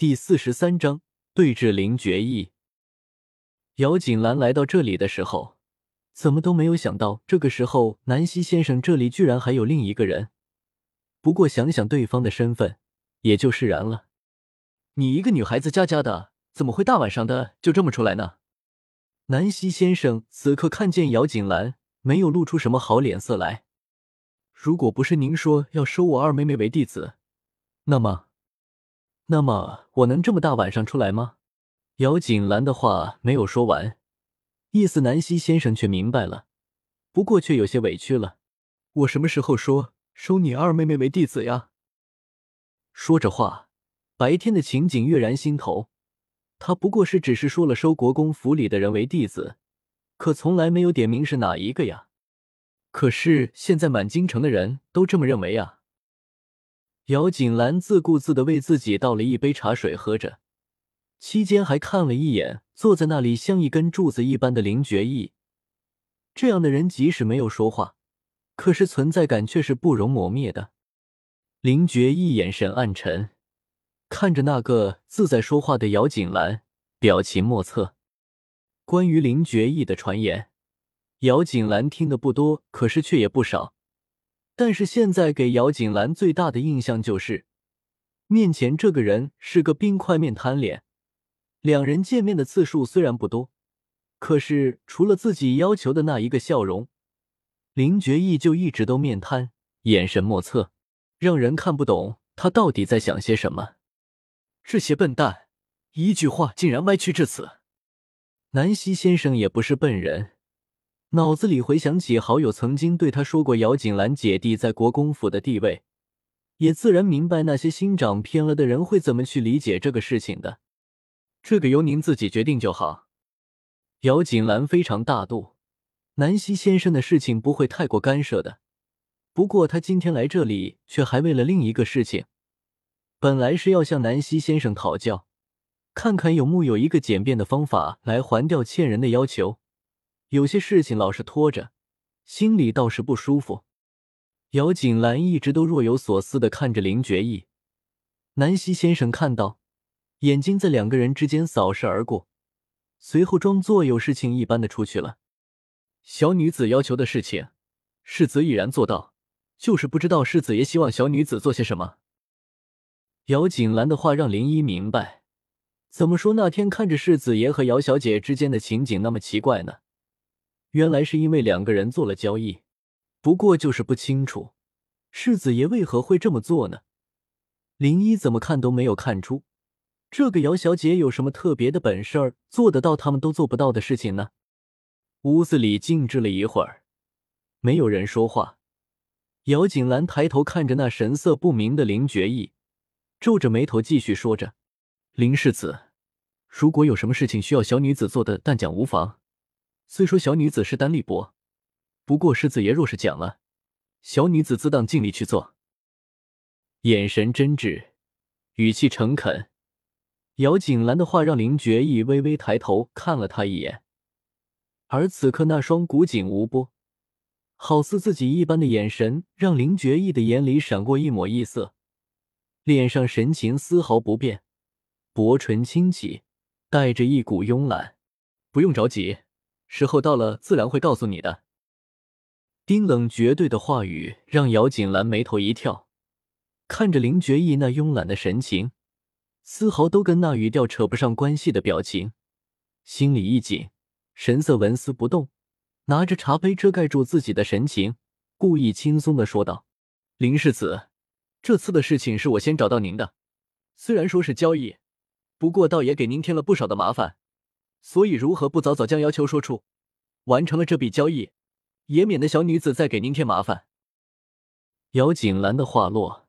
第四十三章对峙灵绝艺。姚锦兰来到这里的时候，怎么都没有想到，这个时候南希先生这里居然还有另一个人。不过想想对方的身份，也就释然了。你一个女孩子家家的，怎么会大晚上的就这么出来呢？南希先生此刻看见姚锦兰，没有露出什么好脸色来。如果不是您说要收我二妹妹为弟子，那么，那么我能这么大晚上出来吗？姚锦兰的话没有说完，意思南希先生却明白了，不过却有些委屈了。我什么时候说收你二妹妹为弟子呀？说着话，白天的情景跃然心头。他不过是只是说了收国公府里的人为弟子，可从来没有点名是哪一个呀。可是现在满京城的人都这么认为呀。姚锦兰自顾自的为自己倒了一杯茶水喝着。期间还看了一眼坐在那里像一根柱子一般的林觉意，这样的人即使没有说话，可是存在感却是不容磨灭的。林觉意眼神暗沉，看着那个自在说话的姚锦兰，表情莫测。关于林觉意的传言，姚锦兰听的不多，可是却也不少。但是现在给姚锦兰最大的印象就是，面前这个人是个冰块面瘫脸。两人见面的次数虽然不多，可是除了自己要求的那一个笑容，林觉意就一直都面瘫，眼神莫测，让人看不懂他到底在想些什么。这些笨蛋，一句话竟然歪曲至此。南希先生也不是笨人，脑子里回想起好友曾经对他说过姚锦兰姐弟在国公府的地位，也自然明白那些心长偏了的人会怎么去理解这个事情的。这个由您自己决定就好。姚锦兰非常大度，南希先生的事情不会太过干涉的。不过他今天来这里，却还为了另一个事情。本来是要向南希先生讨教，看看有木有一个简便的方法来还掉欠人的要求。有些事情老是拖着，心里倒是不舒服。姚锦兰一直都若有所思的看着林觉意，南希先生看到。眼睛在两个人之间扫视而过，随后装作有事情一般的出去了。小女子要求的事情，世子已然做到，就是不知道世子爷希望小女子做些什么。姚锦兰的话让林一明白，怎么说那天看着世子爷和姚小姐之间的情景那么奇怪呢？原来是因为两个人做了交易，不过就是不清楚世子爷为何会这么做呢？林一怎么看都没有看出。这个姚小姐有什么特别的本事儿，做得到他们都做不到的事情呢？屋子里静置了一会儿，没有人说话。姚锦兰抬头看着那神色不明的林觉意，皱着眉头继续说着：“林世子，如果有什么事情需要小女子做的，但讲无妨。虽说小女子势单力薄，不过世子爷若是讲了，小女子自当尽力去做。”眼神真挚，语气诚恳。姚锦兰的话让林觉意微微抬头看了他一眼，而此刻那双古井无波、好似自己一般的眼神，让林觉意的眼里闪过一抹异色，脸上神情丝毫不变，薄唇轻启，带着一股慵懒。不用着急，时候到了，自然会告诉你的。冰冷绝对的话语让姚锦兰眉头一跳，看着林觉意那慵懒的神情。丝毫都跟那语调扯不上关系的表情，心里一紧，神色纹丝不动，拿着茶杯遮盖住自己的神情，故意轻松的说道：“林世子，这次的事情是我先找到您的，虽然说是交易，不过倒也给您添了不少的麻烦，所以如何不早早将要求说出，完成了这笔交易，也免得小女子再给您添麻烦。”姚锦兰的话落，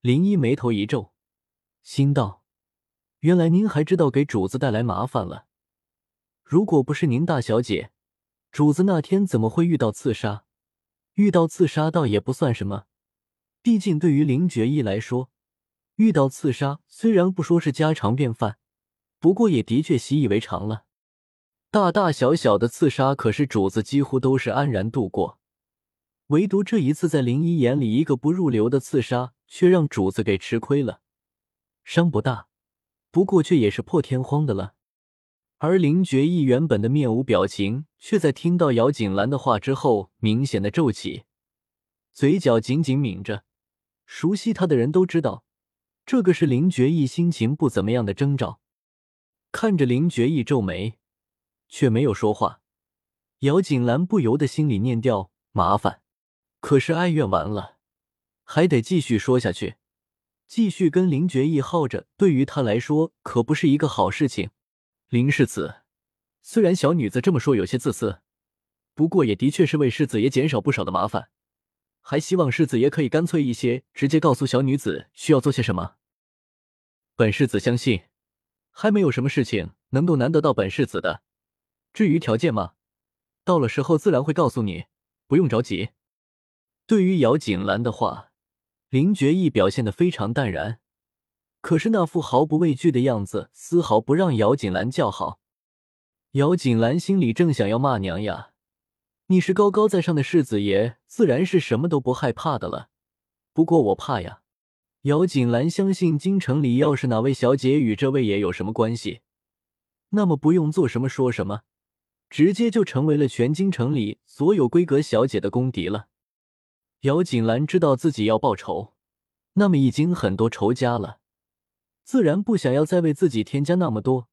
林一眉头一皱，心道。原来您还知道给主子带来麻烦了。如果不是您大小姐，主子那天怎么会遇到刺杀？遇到刺杀倒也不算什么，毕竟对于林觉意来说，遇到刺杀虽然不说是家常便饭，不过也的确习以为常了。大大小小的刺杀，可是主子几乎都是安然度过，唯独这一次在林一眼里，一个不入流的刺杀，却让主子给吃亏了。伤不大。不过却也是破天荒的了。而林觉义原本的面无表情，却在听到姚锦兰的话之后，明显的皱起，嘴角紧紧抿着。熟悉他的人都知道，这个是林觉义心情不怎么样的征兆。看着林觉义皱眉，却没有说话，姚锦兰不由得心里念掉麻烦。可是哀怨完了，还得继续说下去，继续跟林觉义耗着，对于他来说可不是一个好事情。林世子，虽然小女子这么说有些自私，不过也的确是为世子爷减少不少的麻烦。还希望世子爷可以干脆一些，直接告诉小女子需要做些什么。本世子相信，还没有什么事情能够难得到本世子的。至于条件嘛，到了时候自然会告诉你，不用着急。对于姚锦兰的话，林觉义表现的非常淡然。可是那副毫不畏惧的样子，丝毫不让姚锦兰叫好。姚锦兰心里正想要骂娘呀，你是高高在上的世子爷，自然是什么都不害怕的了。不过我怕呀。姚锦兰相信京城里要是哪位小姐与这位爷有什么关系，那么不用做什么说什么，直接就成为了全京城里所有闺阁小姐的公敌了。姚锦兰知道自己要报仇，那么已经很多仇家了。自然不想要再为自己添加那么多，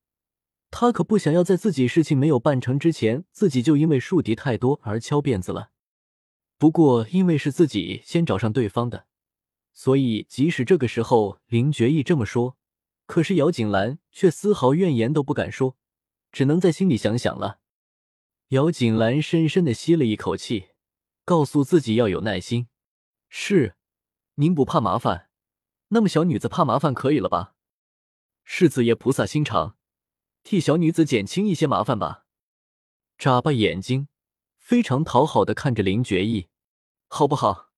他可不想要在自己事情没有办成之前，自己就因为树敌太多而敲辫子了。不过因为是自己先找上对方的，所以即使这个时候林觉义这么说，可是姚锦兰却丝毫怨言都不敢说，只能在心里想想了。姚锦兰深深的吸了一口气，告诉自己要有耐心。是，您不怕麻烦，那么小女子怕麻烦可以了吧？世子爷菩萨心肠，替小女子减轻一些麻烦吧。眨巴眼睛，非常讨好的看着林觉义，好不好？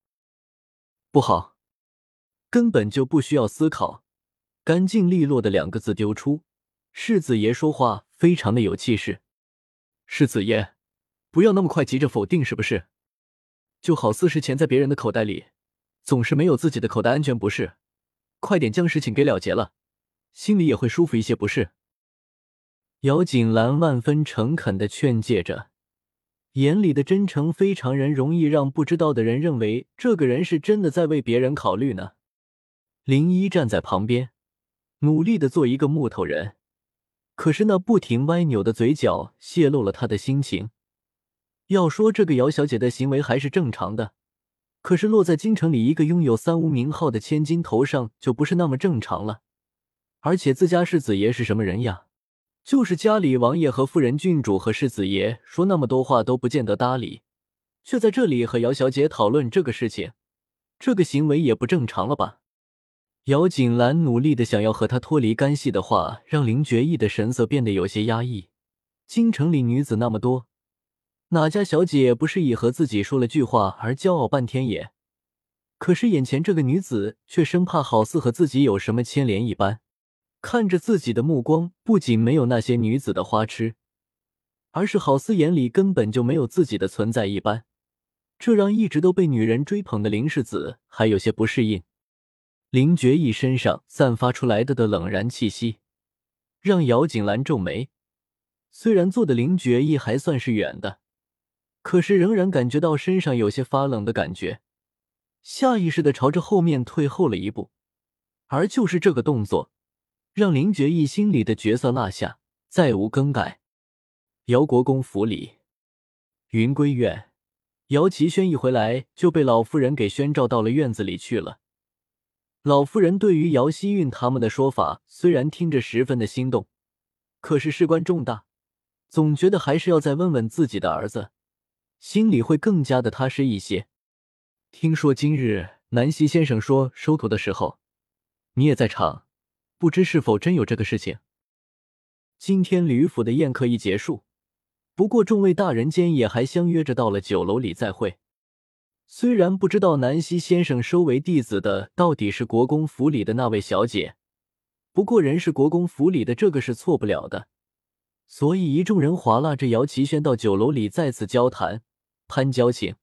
不好，根本就不需要思考，干净利落的两个字丢出。世子爷说话非常的有气势。世子爷，不要那么快急着否定，是不是？就好似是钱在别人的口袋里，总是没有自己的口袋安全，不是？快点将事情给了结了。心里也会舒服一些，不是？姚锦兰万分诚恳的劝诫着，眼里的真诚非常人容易让不知道的人认为这个人是真的在为别人考虑呢。林一站在旁边，努力的做一个木头人，可是那不停歪扭的嘴角泄露了他的心情。要说这个姚小姐的行为还是正常的，可是落在京城里一个拥有三无名号的千金头上就不是那么正常了。而且自家世子爷是什么人呀？就是家里王爷和夫人、郡主和世子爷说那么多话都不见得搭理，却在这里和姚小姐讨论这个事情，这个行为也不正常了吧？姚锦兰努力的想要和他脱离干系的话，让林觉意的神色变得有些压抑。京城里女子那么多，哪家小姐不是以和自己说了句话而骄傲半天也？可是眼前这个女子却生怕好似和自己有什么牵连一般。看着自己的目光不仅没有那些女子的花痴，而是好似眼里根本就没有自己的存在一般，这让一直都被女人追捧的林世子还有些不适应。林觉意身上散发出来的的冷然气息，让姚锦兰皱眉。虽然坐的林觉意还算是远的，可是仍然感觉到身上有些发冷的感觉，下意识的朝着后面退后了一步，而就是这个动作。让林觉义心里的角色落下，再无更改。姚国公府里，云归院，姚齐轩一回来就被老夫人给宣召到了院子里去了。老夫人对于姚希韵他们的说法，虽然听着十分的心动，可是事关重大，总觉得还是要再问问自己的儿子，心里会更加的踏实一些。听说今日南溪先生说收徒的时候，你也在场。不知是否真有这个事情？今天吕府的宴客一结束，不过众位大人间也还相约着到了酒楼里再会。虽然不知道南溪先生收为弟子的到底是国公府里的那位小姐，不过人是国公府里的，这个是错不了的。所以一众人划拉着姚齐轩到酒楼里再次交谈攀交情，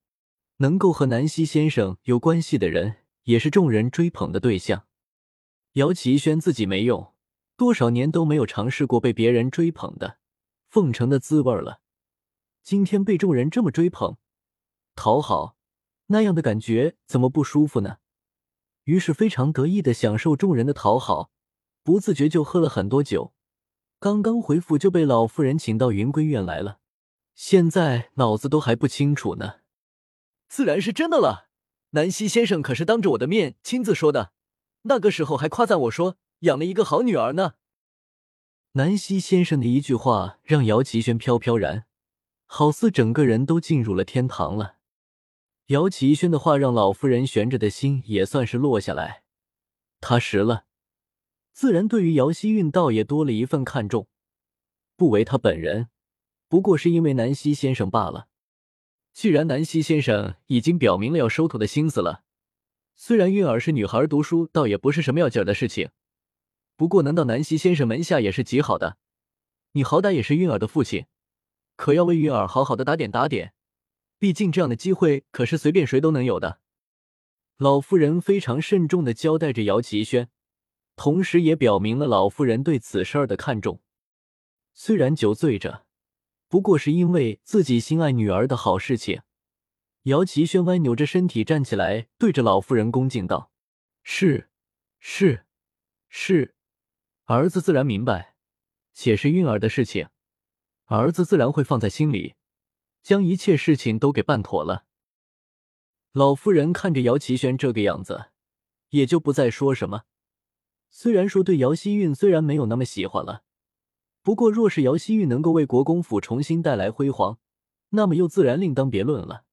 能够和南溪先生有关系的人，也是众人追捧的对象。姚齐轩自己没用，多少年都没有尝试过被别人追捧的、奉承的滋味了。今天被众人这么追捧、讨好，那样的感觉怎么不舒服呢？于是非常得意的享受众人的讨好，不自觉就喝了很多酒。刚刚回府就被老夫人请到云归院来了，现在脑子都还不清楚呢。自然是真的了，南希先生可是当着我的面亲自说的，那个时候还夸赞我说养了一个好女儿呢。南希先生的一句话让姚奇轩飘飘然，好似整个人都进入了天堂了。姚奇轩的话让老夫人悬着的心也算是落下来，踏实了。自然，对于姚希韵倒也多了一份看重，不为他本人，不过是因为南希先生罢了。既然南希先生已经表明了要收徒的心思了，虽然韵儿是女孩，读书倒也不是什么要紧的事情，不过能到南希先生门下也是极好的。你好歹也是韵儿的父亲，可要为韵儿好好的打点打点，毕竟这样的机会可是随便谁都能有的。老夫人非常慎重的交代着姚奇轩。同时也表明了老夫人对此事儿的看重。虽然酒醉着，不过是因为自己心爱女儿的好事情。姚奇轩歪扭着身体站起来，对着老夫人恭敬道：“是，是，是，儿子自然明白，且是韵儿的事情，儿子自然会放在心里，将一切事情都给办妥了。”老夫人看着姚奇轩这个样子，也就不再说什么。虽然说对姚希韵虽然没有那么喜欢了，不过若是姚希韵能够为国公府重新带来辉煌，那么又自然另当别论了。